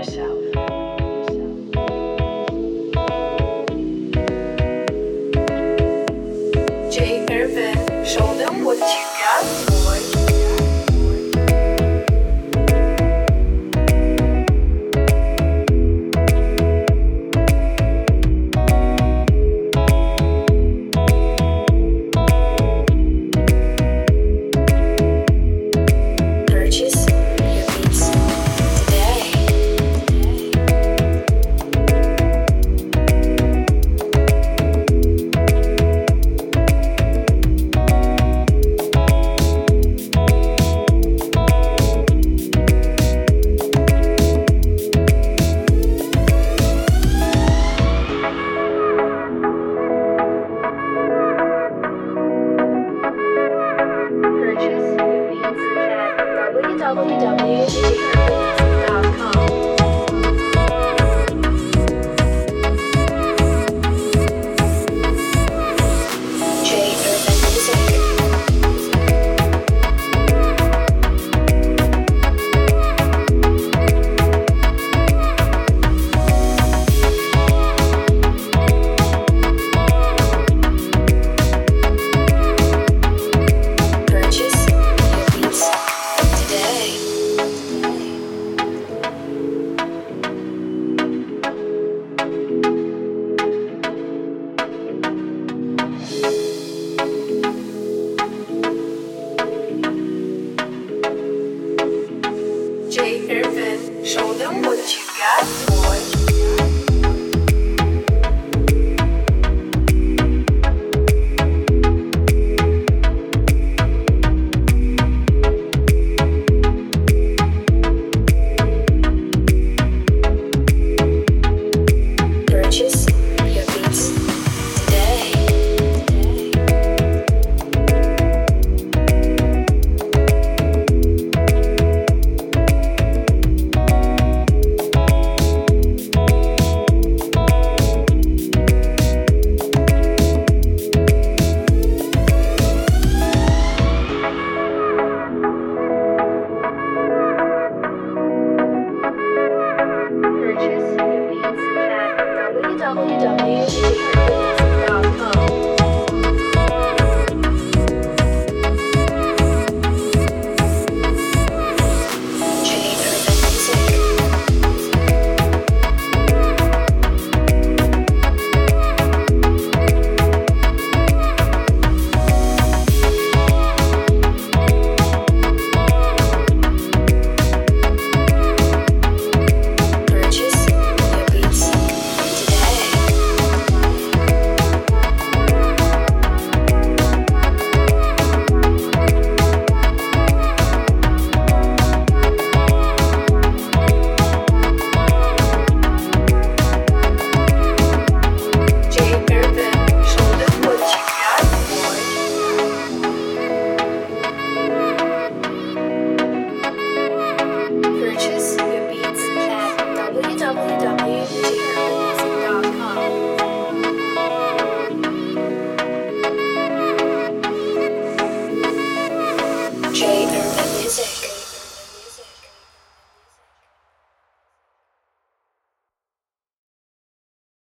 yourself. WG. Come.